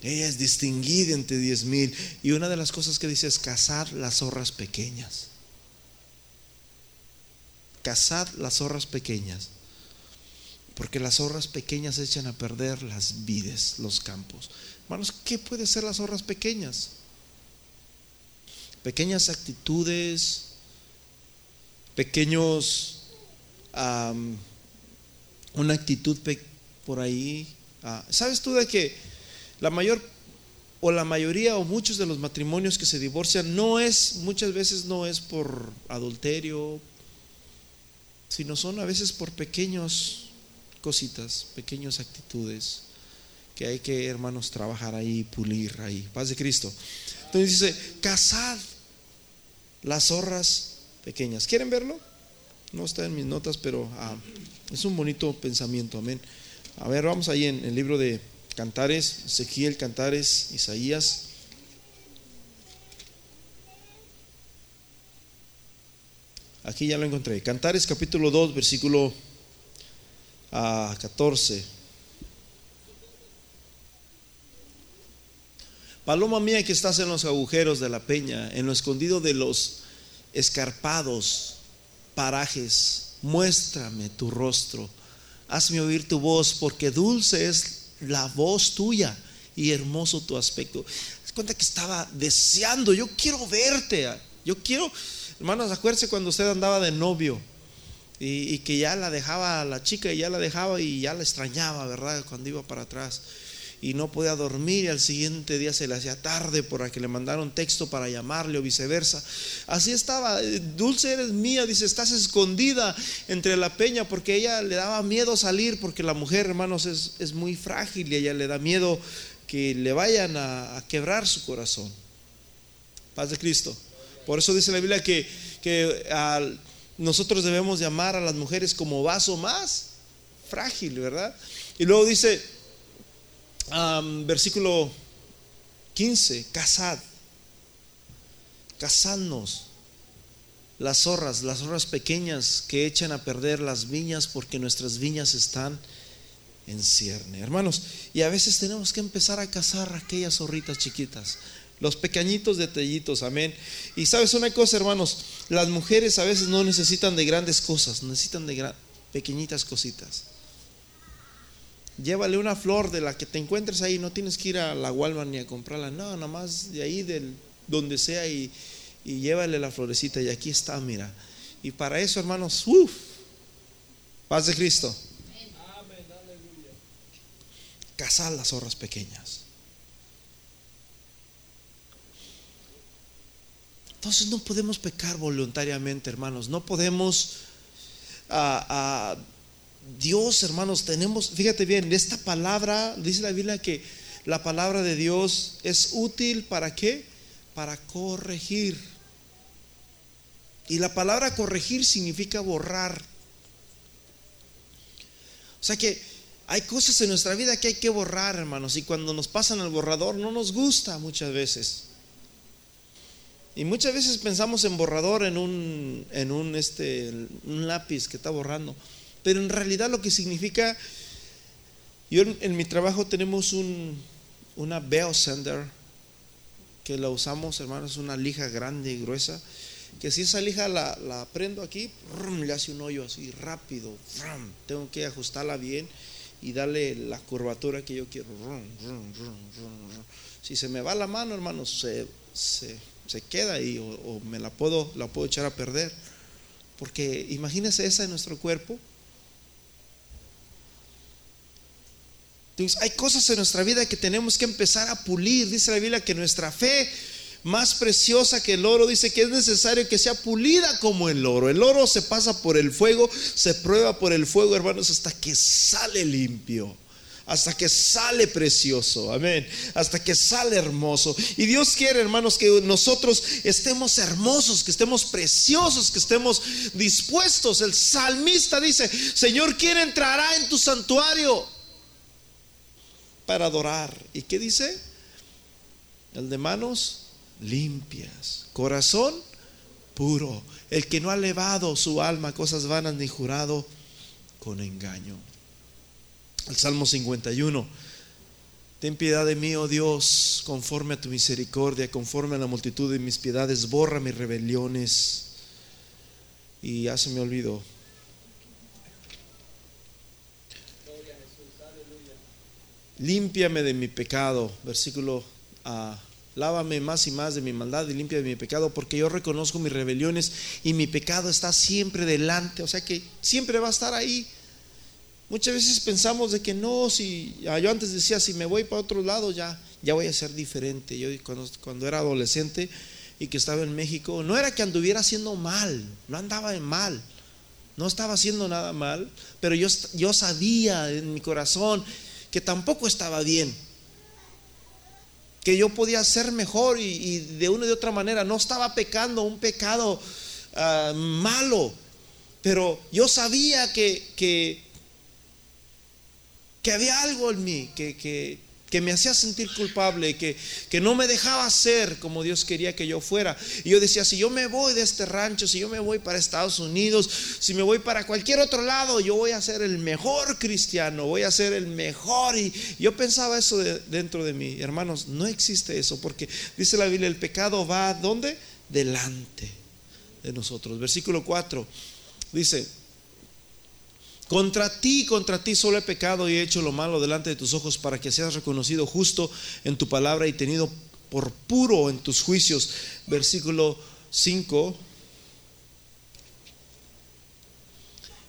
Speaker 1: Ella es distinguida entre diez mil. Y una de las cosas que dice es cazar las zorras pequeñas. Cazad las zorras pequeñas. Porque las zorras pequeñas echan a perder las vides, los campos. Hermanos, ¿qué puede ser las zorras pequeñas? Pequeñas actitudes, pequeños, una actitud por ahí. Ah, ¿Sabes tú de que la mayor o la mayoría o muchos de los matrimonios que se divorcian no es, muchas veces no es por adulterio, sino son a veces por pequeños cositas, pequeñas actitudes que hay que, hermanos, trabajar ahí, pulir ahí. Paz de Cristo. Entonces dice, casad las zorras pequeñas. ¿Quieren verlo? No está en mis notas, pero ah, es un bonito pensamiento, amén. A ver, vamos ahí en el libro de Cantares, Ezequiel, Cantares, Isaías. Aquí ya lo encontré. Cantares capítulo 2, versículo 14. Ah, Paloma mía que estás en los agujeros de la peña, en lo escondido de los escarpados parajes, muéstrame tu rostro, hazme oír tu voz, porque dulce es la voz tuya y hermoso tu aspecto. Cuenta que estaba deseando, yo quiero verte, yo quiero, hermanos, acuérdese cuando usted andaba de novio y, y, que ya la dejaba la chica y ya la dejaba y ya la extrañaba, ¿verdad? Cuando iba para atrás y no podía dormir y al siguiente día se le hacía tarde por que le mandaron texto para llamarle o viceversa. Así estaba, Dulce eres mía, dice, estás escondida entre la peña porque ella le daba miedo salir porque la mujer, hermanos, es, muy frágil y ella le da miedo que le vayan a, quebrar su corazón. Paz de Cristo. Por eso dice la Biblia que, que nosotros debemos llamar a las mujeres como vaso más frágil, ¿verdad? Y luego dice, versículo 15, casad, casadnos. Las zorras, las zorras pequeñas que echan a perder las viñas porque nuestras viñas están en cierne. Hermanos, y a veces tenemos que empezar a cazar aquellas zorritas chiquitas. Los pequeñitos detallitos, amén. Y sabes una cosa, hermanos, las mujeres a veces no necesitan de grandes cosas, necesitan de pequeñitas cositas. Llévale una flor de la que te encuentres ahí, no tienes que ir a la Walmart ni a comprarla, no, nada más de ahí, del, donde sea, y, y llévale la florecita, y aquí está, mira. Y para eso, hermanos, uff, paz de Cristo. Cazar las zorras pequeñas. Entonces no podemos pecar voluntariamente, hermanos. No podemos... Uh, Dios, hermanos, tenemos, fíjate bien, esta palabra, dice la Biblia que la palabra de Dios es útil para qué? Para corregir. Y la palabra corregir significa borrar. O sea que hay cosas en nuestra vida que hay que borrar, hermanos, y cuando nos pasan al borrador no nos gusta muchas veces. Y muchas veces pensamos en borrador en un, en un, este, un lápiz que está borrando. Pero en realidad lo que significa, yo en, mi trabajo tenemos un, una Bell Sender que la usamos, hermanos, una lija grande y gruesa, que si esa lija la, la prendo aquí, le hace un hoyo así rápido, tengo que ajustarla bien y darle la curvatura que yo quiero. Si se me va la mano, hermanos, se, se, queda ahí o, me la puedo, la puedo echar a perder. Porque imagínense esa en nuestro cuerpo, Hay cosas en nuestra vida que tenemos que empezar a pulir. Dice la Biblia que nuestra fe más preciosa que el oro, dice que es necesario que sea pulida como el oro. El oro se pasa por el fuego, se prueba por el fuego, hermanos, hasta que sale limpio. Hasta que sale precioso, amén. Hasta que sale hermoso. Y Dios quiere, hermanos, que nosotros estemos hermosos, que estemos preciosos, que estemos dispuestos. El salmista dice: Señor, ¿quién entrará en tu santuario? Para adorar. ¿Y qué dice? El de manos limpias, corazón puro, el que no ha elevado su alma a cosas vanas ni jurado con engaño. El Salmo 51. Ten piedad de mí, oh Dios, conforme a tu misericordia, conforme a la multitud de mis piedades, borra mis rebeliones. Y ya se me olvidó. Límpiame de mi pecado, versículo A. Lávame más y más de mi maldad y limpia de mi pecado, porque yo reconozco mis rebeliones y mi pecado está siempre delante, o sea que siempre va a estar ahí. Muchas veces pensamos de que no, si yo antes decía, si me voy para otro lado ya, ya voy a ser diferente. Yo cuando, cuando era adolescente y que estaba en México, no era que anduviera haciendo mal, no andaba mal, no estaba haciendo nada mal, pero yo, yo sabía en mi corazón que tampoco estaba bien, que yo podía ser mejor y, de una y de otra manera no estaba pecando un pecado ah, malo, pero yo sabía que, que, que había algo en mí, que, que, que me hacía sentir culpable, que, que no me dejaba ser como Dios quería que yo fuera. Y yo decía, si yo me voy de este rancho, si yo me voy para Estados Unidos, si me voy para cualquier otro lado, yo voy a ser el mejor cristiano, voy a ser el mejor. Y yo pensaba eso dentro de mí. Hermanos, no existe eso, porque dice la Biblia, el pecado va ¿dónde? Delante de nosotros. Versículo 4 dice, contra ti, contra ti solo he pecado y he hecho lo malo delante de tus ojos para que seas reconocido justo en tu palabra y tenido por puro en tus juicios. Versículo 5.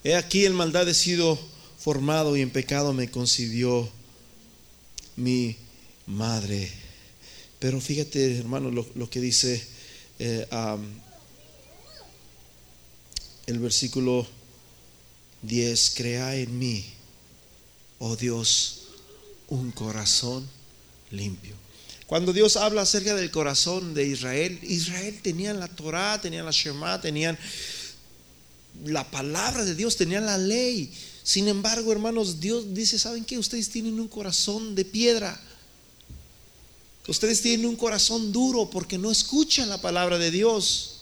Speaker 1: He aquí en maldad he sido formado y en pecado me concibió mi madre. Pero fíjate, hermano, lo, que dice eh, el versículo 10, crea en mí, oh Dios, un corazón limpio. Cuando Dios habla acerca del corazón de Israel, Israel tenía la Torah, tenían la Shema, tenían la palabra de Dios, tenían la ley. Sin embargo, hermanos, Dios dice, ¿saben qué? Ustedes tienen un corazón de piedra. Ustedes tienen un corazón duro porque no escuchan la palabra de Dios.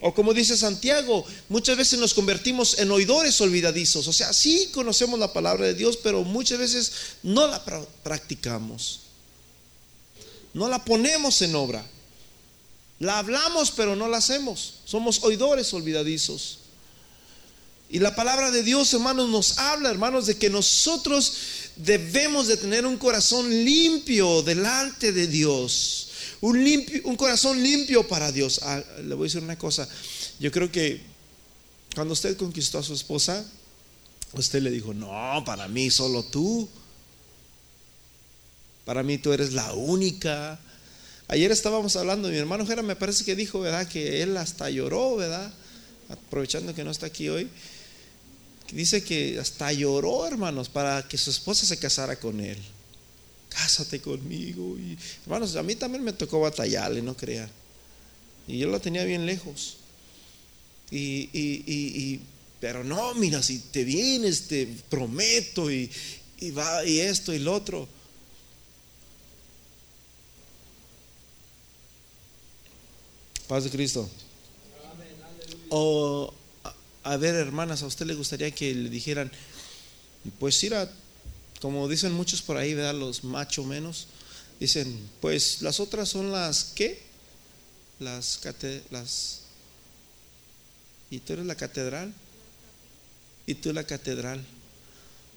Speaker 1: O como dice Santiago, muchas veces nos convertimos en oidores olvidadizos. O sea, sí conocemos la palabra de Dios, pero muchas veces no la practicamos. No la ponemos en obra. La hablamos, pero no la hacemos. Somos oidores olvidadizos. Y la palabra de Dios, hermanos, nos habla, hermanos, de que nosotros debemos de tener un corazón limpio delante de Dios. Un, limpio, un corazón limpio para Dios. Ah, le voy a decir una cosa. Yo creo que cuando usted conquistó a su esposa, usted le dijo, no, para mí solo tú. Para mí tú eres la única. Ayer estábamos hablando, mi hermano Jera me parece que dijo, ¿verdad? Que él hasta lloró, ¿verdad? Aprovechando que no está aquí hoy. Dice que hasta lloró, hermanos, para que su esposa se casara con él. Cásate conmigo. Y, hermanos, a mí también me tocó batallarle, no crean. Y yo la tenía bien lejos. Y, y, pero no, mira, si te vienes, te prometo, y, y va, y esto y lo otro. Paz de Cristo. O, a, ver, hermanas, ¿a usted le gustaría que le dijeran, pues a como dicen muchos por ahí, ¿verdad? Los macho menos, dicen, pues las otras son las, ¿qué? Las, las, y tú eres la catedral, y tú la catedral.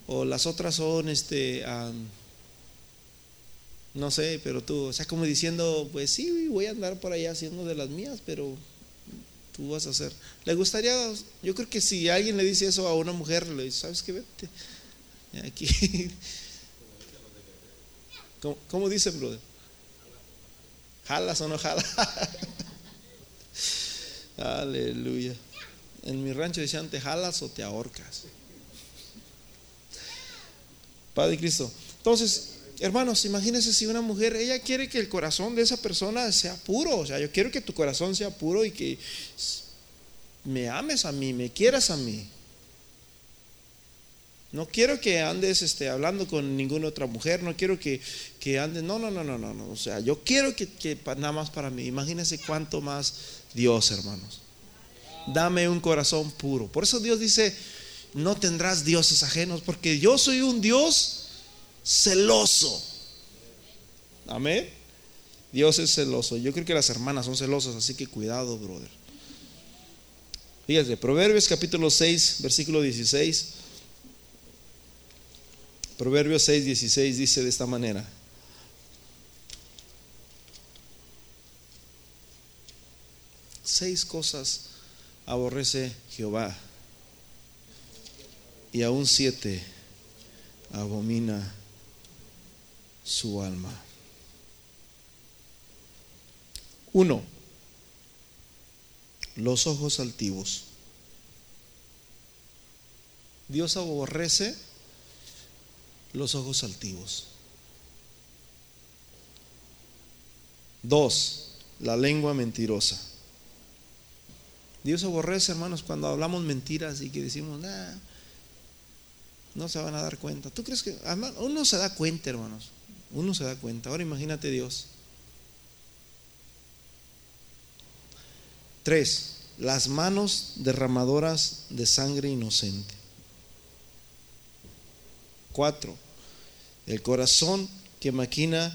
Speaker 1: O las otras son, este, no sé, pero tú, o sea, como diciendo, pues sí, voy a andar por allá haciendo de las mías, pero tú vas a hacer. Le gustaría, yo creo que si alguien le dice eso a una mujer, le dice, ¿sabes qué? Vete. Aquí. ¿Cómo, cómo dicen, brother? ¿Jalas o no jalas? Aleluya. En mi rancho decían, ¿te jalas o te ahorcas? Padre Cristo. Entonces, Hermanos, imagínense si una mujer, ella quiere que el corazón de esa persona sea puro. O sea, yo quiero que tu corazón sea puro y que me ames a mí, me quieras a mí. No quiero que andes este, hablando con ninguna otra mujer, no quiero que, que andes, no, no, no, no, no, no. O sea, yo quiero que, que nada más para mí. Imagínense cuánto más Dios, hermanos. Dame un corazón puro. Por eso Dios dice, no tendrás dioses ajenos, porque yo soy un Dios celoso. Amén. Dios es celoso. Yo creo que las hermanas son celosas, así que cuidado, brother. Fíjate, Proverbios capítulo 6, versículo 16. Proverbios 6, 16 dice de esta manera. Seis cosas aborrece Jehová y aún siete abomina su alma. Uno, los ojos altivos. Dios aborrece los ojos altivos. Dos, la lengua mentirosa. Dios aborrece, hermanos, cuando hablamos mentiras y que decimos, no se van a dar cuenta. ¿Tú crees que uno se da cuenta, hermanos? Uno se da cuenta. Ahora imagínate Dios. Tres, las manos derramadoras de sangre inocente. Cuatro, el corazón que maquina,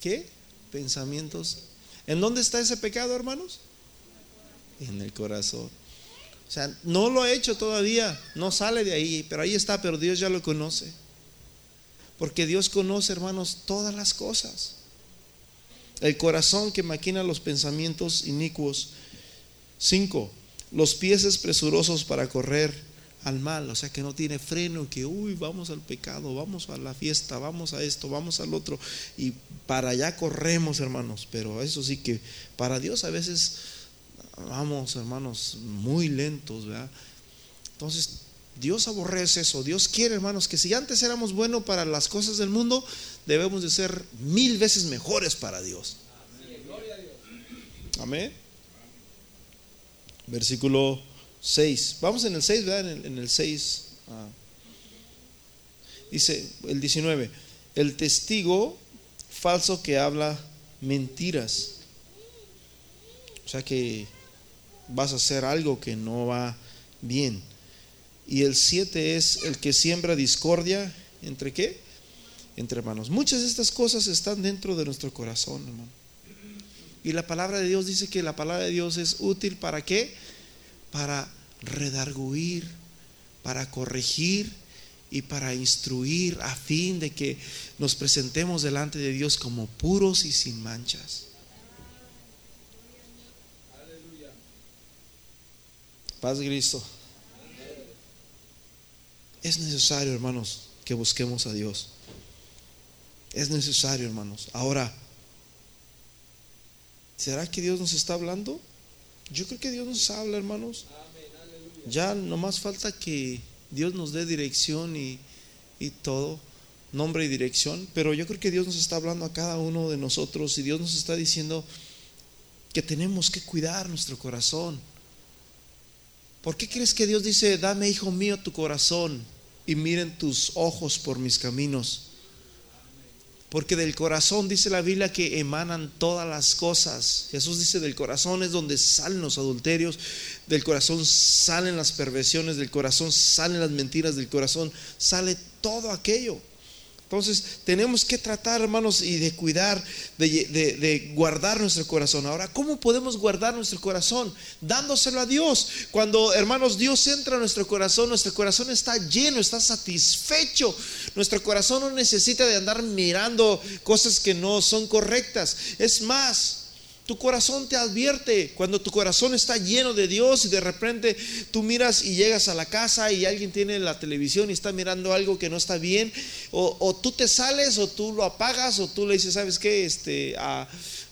Speaker 1: ¿qué? Pensamientos. ¿En dónde está ese pecado, hermanos? En el corazón. O sea, no lo ha hecho todavía, no sale de ahí, pero ahí está, pero Dios ya lo conoce. Porque Dios conoce, hermanos, todas las cosas. El corazón que maquina los pensamientos inicuos. Cinco, los pies presurosos para correr al mal, o sea que no tiene freno, que uy, vamos al pecado, vamos a la fiesta, vamos a esto, vamos al otro, y para allá corremos, hermanos, pero eso sí que para Dios a veces vamos, hermanos, muy lentos, ¿verdad? Entonces, Dios aborrece eso. Dios quiere, hermanos, que si antes éramos buenos para las cosas del mundo, debemos de ser mil veces mejores para Dios. Amén. Versículo 6. Vamos en el 6, ¿verdad? En el, 6. Ah. Dice el 19. El testigo falso que habla mentiras. O sea que vas a hacer algo que no va bien. Y el 7 es el que siembra discordia entre qué? entre hermanos. Muchas de estas cosas están dentro de nuestro corazón, hermano. Y la palabra de Dios dice que la palabra de Dios es útil para qué? Para redarguir, para corregir y para instruir a fin de que nos presentemos delante de Dios como puros y sin manchas. Paz Cristo. Es necesario, hermanos, que busquemos a Dios. Es necesario, hermanos. Ahora, ¿será que Dios nos está hablando? Yo creo que Dios nos habla, hermanos. Ya no más falta que Dios nos dé dirección y, y todo, nombre y dirección, pero yo creo que Dios nos está hablando a cada uno de nosotros y Dios nos está diciendo que tenemos que cuidar nuestro corazón. ¿Por qué crees que Dios dice, dame, hijo mío, tu corazón y miren tus ojos por mis caminos? Porque del corazón dice la Biblia que emanan todas las cosas. Jesús dice del corazón es donde salen los adulterios, del corazón salen las perversiones, del corazón salen las mentiras, del corazón sale todo aquello. Entonces tenemos que tratar, hermanos, y de cuidar, de, guardar nuestro corazón. Ahora, ¿cómo podemos guardar nuestro corazón? Dándoselo a Dios. Cuando, hermanos, Dios entra a nuestro corazón, nuestro corazón está lleno, está satisfecho. Nuestro corazón no necesita de andar mirando cosas que no son correctas. Es más, tu corazón te advierte cuando tu corazón está lleno de Dios y de repente tú miras y llegas a la casa y alguien tiene la televisión y está mirando algo que no está bien, o, tú te sales o tú lo apagas o tú le dices, ¿sabes qué? Este,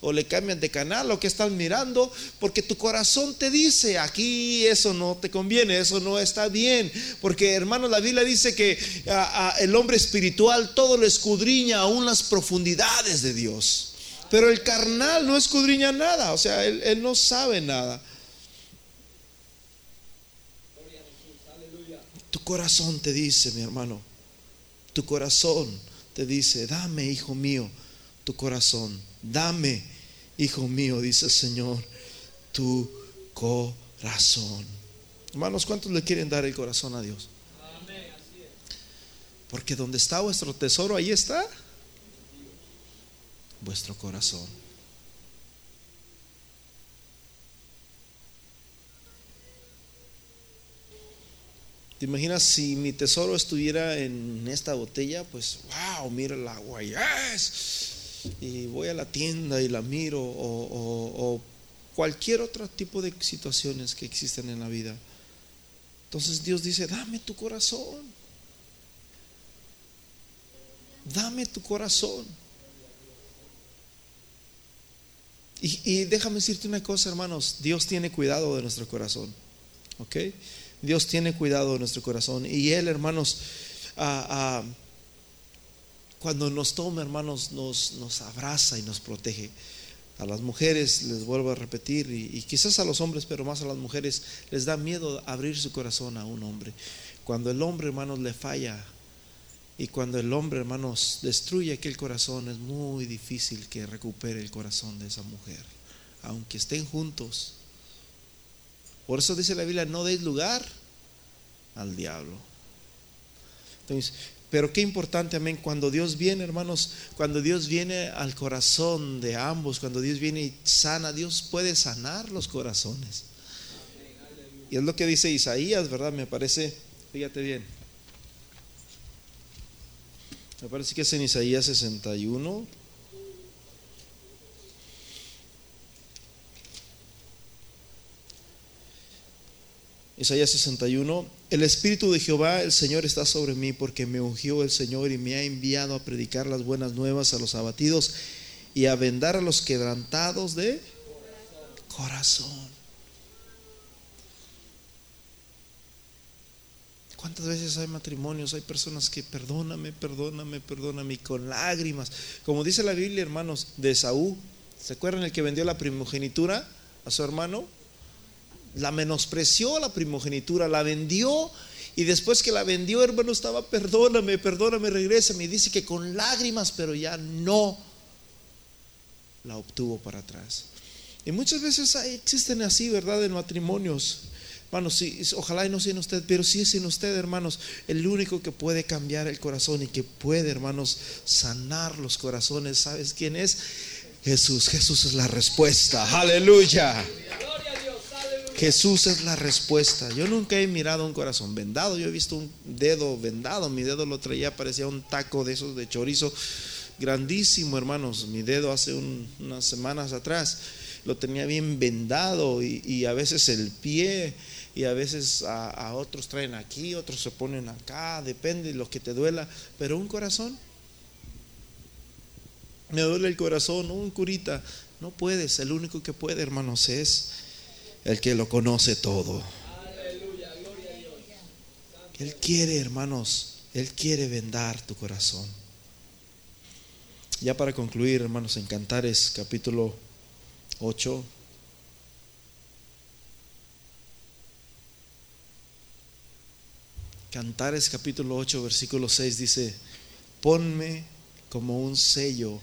Speaker 1: o le cambian de canal o que están mirando, porque tu corazón te dice, aquí eso no te conviene, eso no está bien, porque hermano, la Biblia dice que el hombre espiritual todo lo escudriña aún las profundidades de Dios. Pero el carnal no escudriña nada, o sea, él, no sabe nada. Tu corazón te dice, mi hermano, tu corazón te dice, dame, hijo mío, tu corazón, dame, hijo mío, dice el Señor, tu corazón. Hermanos, ¿cuántos le quieren dar el corazón a Dios? Porque donde está vuestro tesoro, ahí está vuestro corazón. ¿Te imaginas si mi tesoro estuviera en esta botella? Pues, wow, mira el agua. Y voy a la tienda y la miro, o, o cualquier otro tipo de situaciones que existen en la vida. Entonces Dios dice, dame tu corazón. Dame tu corazón. Y, déjame decirte una cosa, hermanos, Dios tiene cuidado de nuestro corazón, ¿ok? Dios tiene cuidado de nuestro corazón. Y Él, hermanos, ah, ah, cuando nos toma, hermanos, nos, nos abraza y nos protege. A las mujeres, les vuelvo a repetir, y, y, quizás a los hombres, pero más a las mujeres, les da miedo abrir su corazón a un hombre. Cuando el hombre, hermanos, le falla y cuando el hombre, hermanos, destruye aquel corazón, es muy difícil que recupere el corazón de esa mujer, aunque estén juntos. Por eso dice la Biblia, no deis lugar al diablo. Entonces, pero qué importante, amén, cuando Dios viene, hermanos, cuando Dios viene al corazón de ambos, cuando Dios viene y sana, Dios puede sanar los corazones. Y es lo que dice Isaías, ¿verdad? Me parece, fíjate bien. Me parece que es en Isaías 61. Isaías 61, el Espíritu de Jehová, el Señor está sobre mí porque me ungió el Señor y me ha enviado a predicar las buenas nuevas a los abatidos y a vendar a los quebrantados de corazón. ¿Cuántas veces hay matrimonios? Hay personas que perdóname, perdóname, perdóname, con lágrimas. Como dice la Biblia, hermanos, de Saúl. ¿Se acuerdan el que vendió la primogenitura a su hermano? La menospreció la primogenitura, la vendió y después que la vendió, hermano, estaba, perdóname, perdóname, regresa. Me dice que con lágrimas, pero ya no la obtuvo para atrás. Y muchas veces existen así, ¿verdad? En matrimonios Hermanos, ojalá y no sea en usted, pero si es en usted, hermanos, el único que puede cambiar el corazón y que puede, hermanos, sanar los corazones, ¿sabes quién es? Jesús. Jesús es la respuesta. Aleluya. Jesús es la respuesta. Yo nunca he mirado un corazón vendado. Yo he visto un dedo vendado. Mi dedo lo traía, parecía un taco de esos de chorizo grandísimo, hermanos. Mi dedo hace unas semanas atrás lo tenía bien vendado y, a veces el pie y a veces a, otros traen aquí, otros se ponen acá, depende de lo que te duela, pero un corazón, me duele el corazón, un curita, no puedes, el único que puede, hermanos, es el que lo conoce todo. Él quiere, hermanos, Él quiere vendar tu corazón. Ya para concluir, hermanos, en Cantares capítulo 8. Cantares capítulo 8, versículo 6 dice, ponme como un sello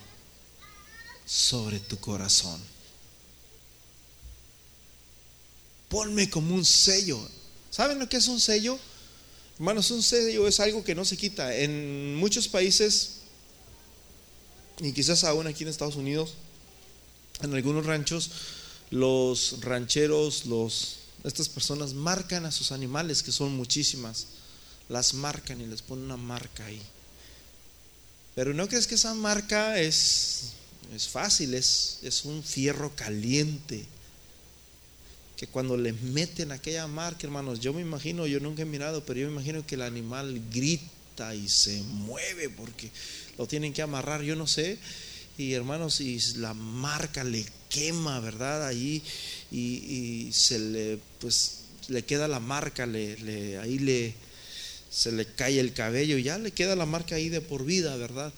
Speaker 1: sobre tu corazón. Ponme como un sello. ¿Saben lo que es un sello? Hermanos, un sello es algo que no se quita. En muchos países, y quizás aún aquí en Estados Unidos, en algunos ranchos, los rancheros, los, estas personas marcan a sus animales, que son muchísimas, las marcan y les ponen una marca ahí. Pero no crees que esa marca es, es fácil, es, es un fierro caliente. Que cuando le meten aquella marca, hermanos, yo me imagino, yo nunca he mirado, pero yo me imagino que el animal grita y se mueve porque lo tienen que amarrar, yo no sé y hermanos, y la marca le quema, ¿verdad? Ahí y, se le, pues, le queda la marca, le, ahí le, se le cae el cabello y ya le queda la marca ahí de por vida, ¿verdad?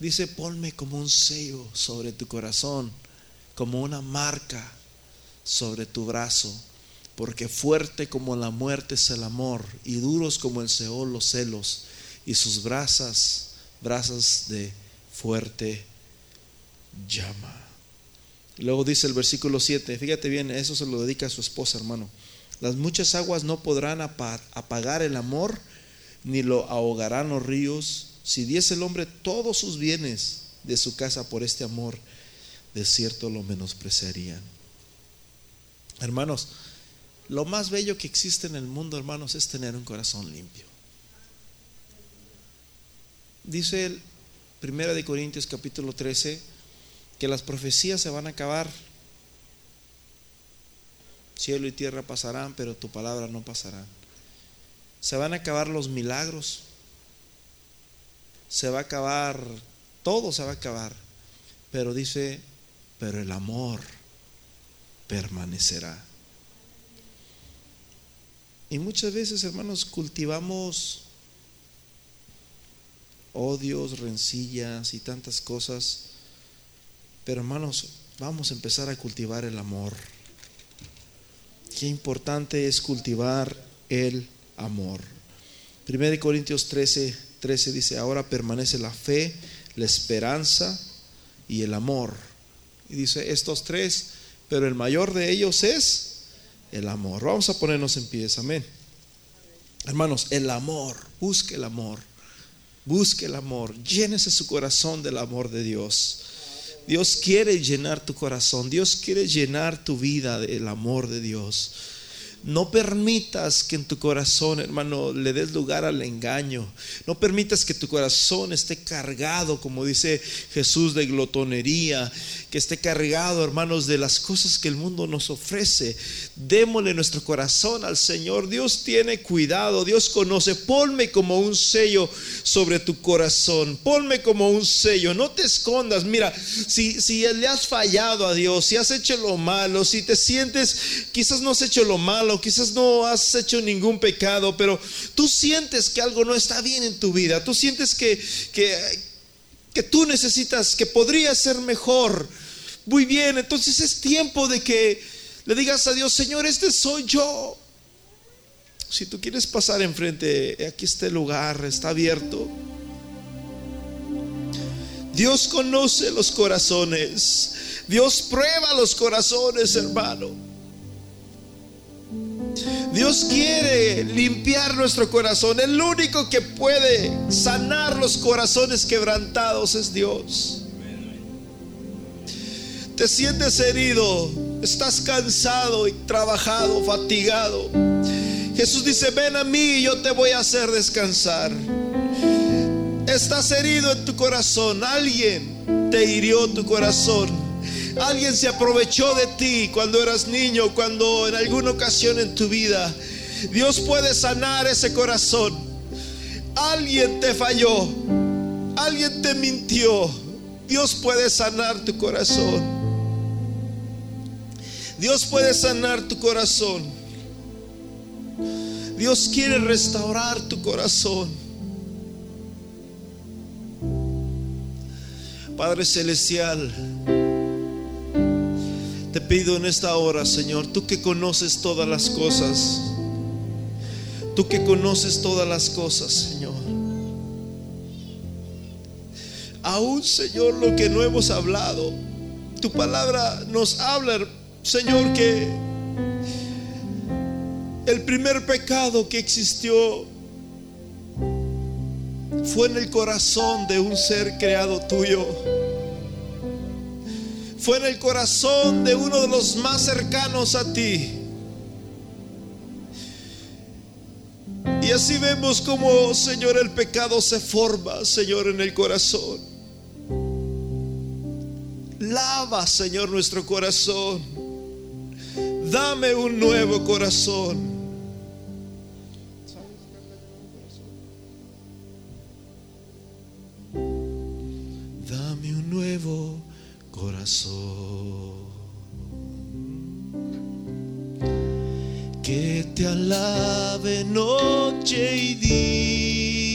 Speaker 1: Dice, ponme como un sello sobre tu corazón, como una marca sobre tu brazo, porque fuerte como la muerte es el amor y duros como el Seol los celos y sus brasas, brasas de fuerte llama. Luego dice el versículo 7, fíjate bien, eso se lo dedica a su esposa, hermano. Las muchas aguas no podrán apagar el amor, ni lo ahogarán los ríos. Si diese el hombre todos sus bienes de su casa por este amor, de cierto lo menospreciarían. Hermanos, lo más bello que existe en el mundo, hermanos, es tener un corazón limpio. Dice el Primera de Corintios capítulo 13, que las profecías se van a acabar. Cielo y tierra pasarán, pero tu palabra no pasará. Se van a acabar los milagros. Se va a acabar, todo se va a acabar. Pero dice, pero el amor permanecerá. Y muchas veces, hermanos, cultivamos odios, rencillas y tantas cosas pero hermanos, vamos a empezar a cultivar el amor. Qué importante es cultivar el amor. 1 Corintios 13, 13 dice, ahora permanece la fe, la esperanza y el amor. Y dice, estos tres, pero el mayor de ellos es el amor. Vamos a ponernos en pies, amén. Hermanos, el amor, busque el amor, busque el amor, llénese su corazón del amor de Dios. Dios quiere llenar tu corazón, Dios quiere llenar tu vida del amor de Dios. No permitas que en tu corazón, hermano, le des lugar al engaño. No permitas que tu corazón esté cargado, como dice Jesús, de glotonería, que esté cargado, hermanos, de las cosas que el mundo nos ofrece. Démosle nuestro corazón al Señor. Dios tiene cuidado, Dios conoce. Ponme como un sello sobre tu corazón. Ponme como un sello. No te escondas. Mira, si, si le has fallado a Dios, si has hecho lo malo, si te sientes, quizás no has hecho lo malo quizás no has hecho ningún pecado, pero tú sientes que algo no está bien en tu vida, tú sientes que, que, que tú necesitas, que podría ser mejor. Muy bien, entonces es tiempo de que le digas a Dios, Señor, este soy yo. Si tú quieres pasar enfrente, aquí este lugar, está abierto. Dios conoce los corazones. Dios prueba los corazones, hermano. Dios quiere limpiar nuestro corazón. El único que puede sanar los corazones quebrantados es Dios. Te sientes herido, estás cansado y trabajado, fatigado. Jesús dice, ven a mí y yo te voy a hacer descansar. Estás herido en tu corazón. Alguien te hirió tu corazón. Alguien se aprovechó de ti cuando eras niño, cuando en alguna ocasión en tu vida. Dios puede sanar ese corazón. Alguien te falló. Alguien te mintió. Dios puede sanar tu corazón. Dios puede sanar tu corazón. Dios quiere restaurar tu corazón. Padre Celestial, te pido en esta hora, Señor, tú que conoces todas las cosas, tú que conoces todas las cosas, Señor. Aún, Señor, lo que no hemos hablado, tu palabra nos habla, Señor, que el primer pecado que existió fue en el corazón de un ser creado tuyo. Fue en el corazón de uno de los más cercanos a ti. Y así vemos como, Señor, el pecado se forma, Señor, en el corazón. Lava, Señor, nuestro corazón. Dame un nuevo corazón. Que te alabe noche y día.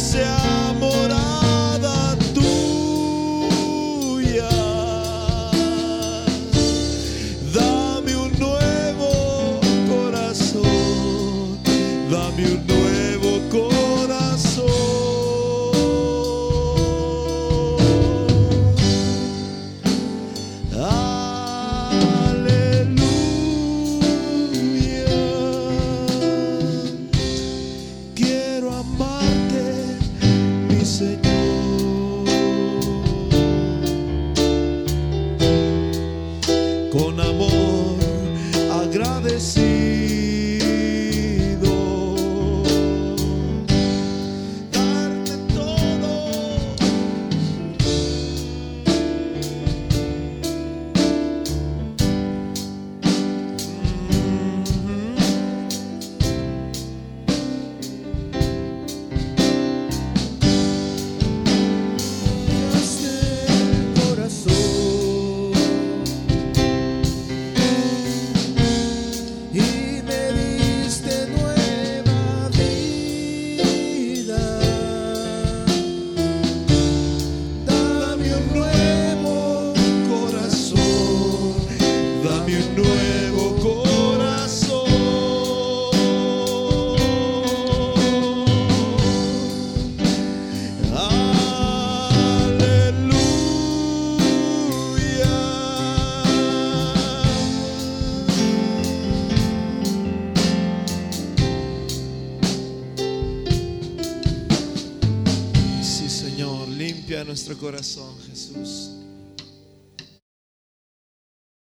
Speaker 1: Que nuestro corazón.